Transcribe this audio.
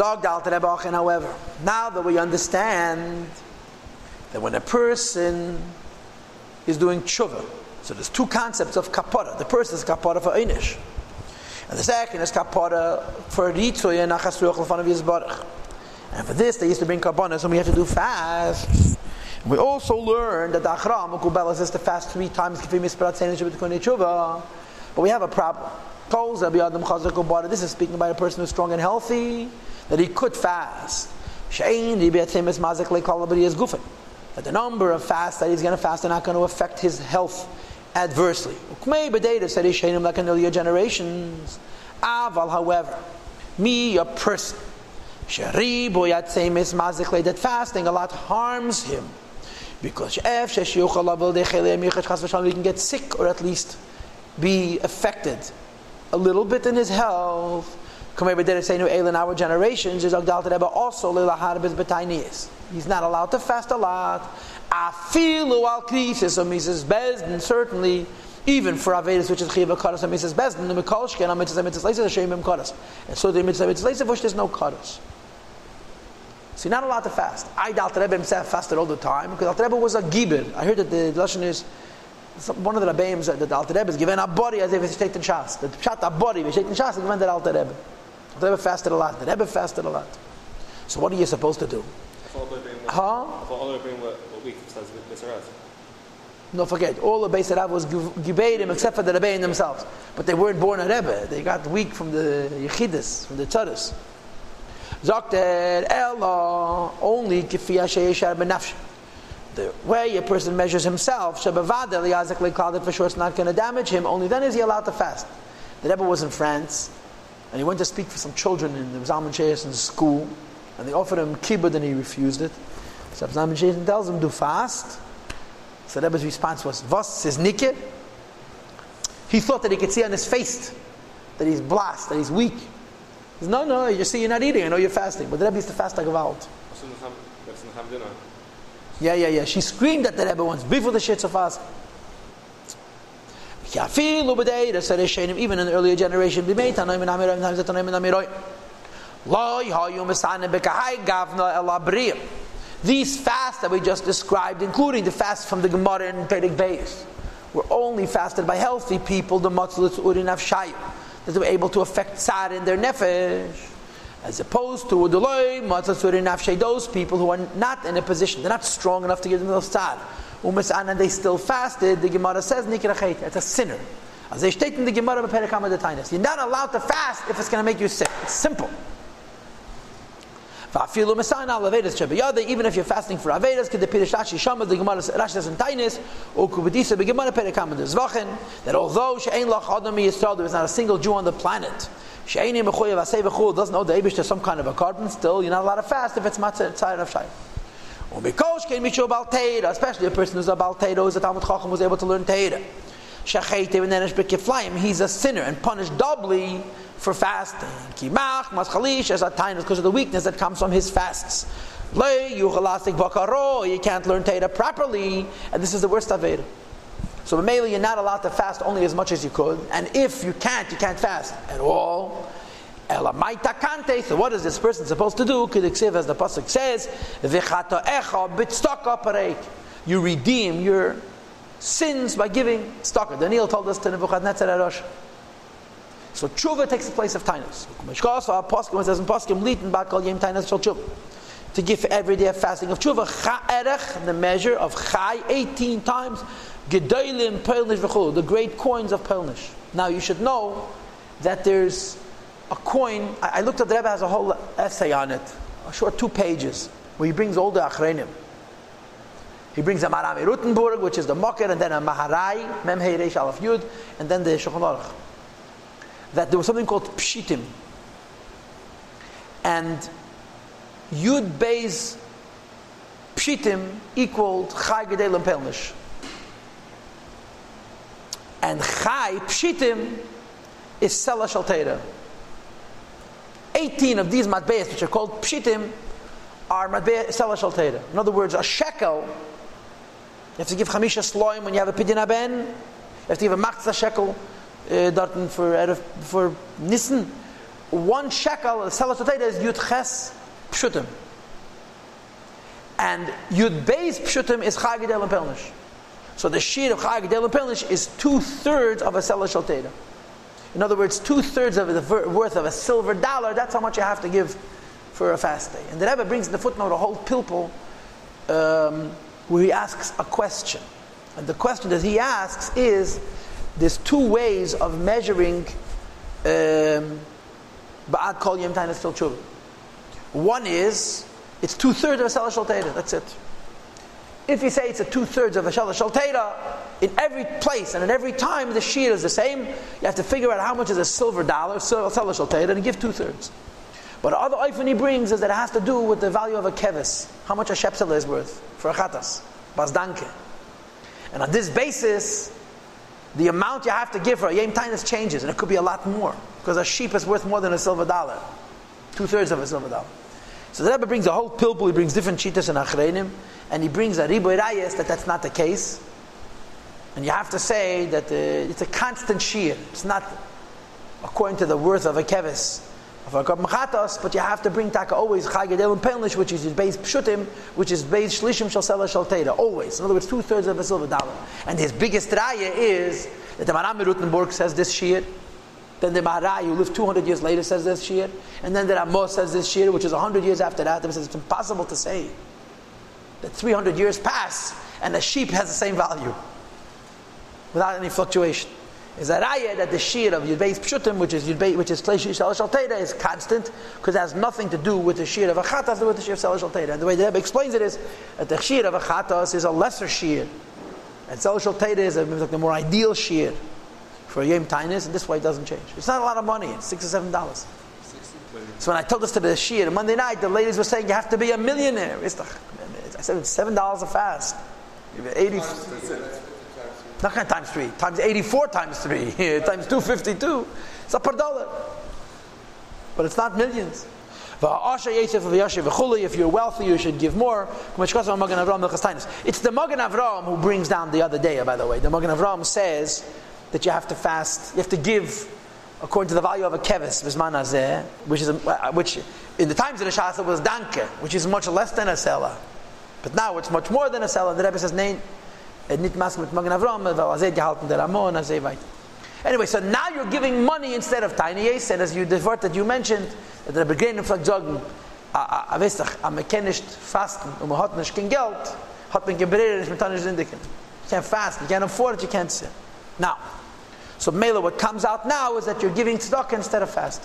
Dog however, now that we understand that when a person is doing tshuva, so there's two concepts of kapara. The first is kapara for einish, and the second is kapara for ritzoy and achas ruach l'fanav. And for this, they used to bring karbonas, and we have to do fast. We also learned that the achram mukubel is to fast three times kifim seinish tshuva, but we have a problem. This is speaking about a person who's strong and healthy, that he could fast. That the number of fasts that he's going to fast are not going to affect his health adversely. Like in earlier generations. Aval, however, me, a person, that fasting a lot harms him. Because he can get sick or at least be affected a little bit in his health. Our generations is also He's not allowed to fast a lot. I Afilu al krisis so misas beis din certainly even for Avedis, which is Chiva Karas and misas beis din, the Mikolshke and Mitzvah Mitzvah Leisa Shemim Karas. And so the Mitzvah Mitzvah Leisa Vush there's no Karas. So you're not allowed to fast. I Alter Rebbe himself fasted all the time because Alter Rebbe was a gibber. I heard that the Lashon is one of the Rebbeim that the Alter Rebbe is given a body as if it's taken shas. The pshat a body, we taken shas, is given that Alter Rebbe. Alter Rebbe fasted a lot. The Rebbe fasted a lot. So what are you supposed to do? Huh? No, forget. All the Beis Rav was Gibedim except for the Rebbeim themselves. But they weren't born a Rebbe. They got weak from the Yechidus, from the Tzaddis. Zokter Ella only Kifiyah Sheyeshar Benafshe the way a person measures himself, for sure it's not going to damage him, only then is he allowed to fast. The Rebbe was in France, and he went to speak for some children in the Zalman Sheyason's school, and they offered him kibbutz and he refused it. So Zalman Sheyason tells him, do fast. So the Rebbe's response was, was is nikir? He thought that he could see on his face that he's blast, that he's weak. He says, no, no, you see you're not eating, I know you're fasting. But the Rebbe used to fast like a vault. Yeah, yeah, yeah. She screamed at the Rebbe once before the Shitz of us. Even in the earlier generation, these fasts that we just described, including the fast from the Gemara and Perek Beis, were only fasted by healthy people, the Matzlitz Urin Avshayim, that they were able to affect tzad in their nefesh as opposed to those people who are not in a position, they're not strong enough to give themselves tzad. And they still fasted, the Gemara says, it's a sinner. As they state in the Gemara You're not allowed to fast if it's going to make you sick. It's simple. Even if you're fasting for Avedas, the Pirishashi Shama, the Gemara Rashi says in Tainis, or Kubedisa, the Gemara Perekam, that although She'ain Lach Adam Yisrael, there is not a single Jew on the planet Sheini mechuyev asay v'chul doesn't know the Eibush to some kind of a carbon. Still, you're not allowed to fast if it's matzah of shayim. Umikosh came mishu bal teira, especially a person who's a bal teira, who's a Talmud Chacham, was able to learn teira. Shachayte v'nenesh b'kiflayim, he's a sinner and punished doubly for fasting. Kimach maschalish as a tainus because of the weakness that comes from his fasts. Le yuchalasik bakaro, you can't learn teira properly, and this is the worst of it. So mainly you're not allowed to fast only as much as you could, and if you can't, you can't fast at all. So what is this person supposed to do? Save as the pasuk says, Vikato echo, bit stock operate. You redeem your sins by giving tzedakah. Daniel told us to Nebuchadnezzar Rosh. So tshuva takes the place of tainus. to give every day a fasting of tshuva, the measure of chai, 18 times. Gedolim Pelnish v'chul, the great coins of Pelnish. Now you should know that there's a coin. I, I looked at the Rebbe has a whole essay on it, a short two pages, where he brings all the achrenim. He brings a Marami Rutenburg, which is the Mokker, and then a Maharai, Mem Reish Alaf Yud, and then the Shulchan Aruch. That there was something called Pshitim. And Yud Beis Pshitim equaled Chai Gedelim Pelnish. And Chai, Pshitim, is Sela Shalteira. 18 of these matbeas, which are called Pshitim, are matbeas Sela Shalteira. In other words, a shekel, you have to give Chamisha Sloim when you have a Pidyon Aben, you have to give a Machza shekel uh, for, for Nissen, one shekel, the Selah Shal is Yud Ches Pshutim. And Yud Beis Pshutim is Chag Gedel and Pelnish. So the sheet of Chag Gedel and Pelnish is two thirds of a Shal In other words, two thirds of the worth of a silver dollar, that's how much you have to give for a fast day. And the Rebbe brings in the footnote a whole pilpul um, where he asks a question. And the question that he asks is there's two ways of measuring um, Ba'ad Kol Yom Tainas Til One is it's two thirds of a Shalosh Shaltera. That's it. If you say it's a two thirds of a Shalosh Shaltera, in every place and in every time the shear is the same, you have to figure out how much is a silver dollar, Shalosh Shaltera, and give two thirds. But the other oifen he brings is that it has to do with the value of a kevis, how much a shepsel is worth for a chatas, basdanke. And on this basis, the amount you have to give for a yem tainus changes, and it could be a lot more, because a sheep is worth more than a silver dollar, two thirds of a silver dollar. So the Rebbe brings a whole pilpul, he brings different cheetahs and achreinim, and he brings a riboy rayas that that's not the case. And you have to say that uh, it's a constant shear. It's not according to the worth of a kevis of a machatos, but you have to bring taka always chagedel and penlish, which is base pshutim, which is base shlishim shal sela shal always. In other words, two thirds of a silver dollar. And his biggest raya is that the Maram Rutenburg says this shir, then the Maharai, who lived 200 years later, says this shir, and then the Ramos says this shir, which is 100 years after that. He says it's impossible to say that 300 years pass and a sheep has the same value without any fluctuation is a raya that the shear of Yudbeis Pshutim, which is Yudbeis, which is Kleish Shal is constant because it has nothing to do with the shear of a Chatas, with the shear of Teda. And the way the Rebbe explains it is that the shear of a is a lesser shear, and Teda is a, more ideal shear for a Yom Tainis, and this way it doesn't change. It's not a lot of money, it's six or seven dollars. So when I told this to the shear Monday night, the ladies were saying you have to be a millionaire. I said seven dollars a fast. Eighty. Not kind of times three, times 84 times three, times 252. It's a per dollar. But it's not millions. If you're wealthy, you should give more. It's the Magen Avram who brings down the other day, by the way. The Magen Avram says that you have to fast, you have to give according to the value of a kevis, which is a, uh, which in the times of the Shasa was danke, which is much less than a selah. But now it's much more than a selah. The Rebbe says, nit. Anyway, so now you're giving money instead of tiny and as you word that you mentioned, that the beginning of sagen, a a wisst doch, am kennischt fasten, um hat nicht Geld, hat man gebreder nicht mit tanisch sindiken. You can't fast, you can't afford it, you can't sin. Now, so Mela, what comes out now is that you're giving tzedakah instead of fasting.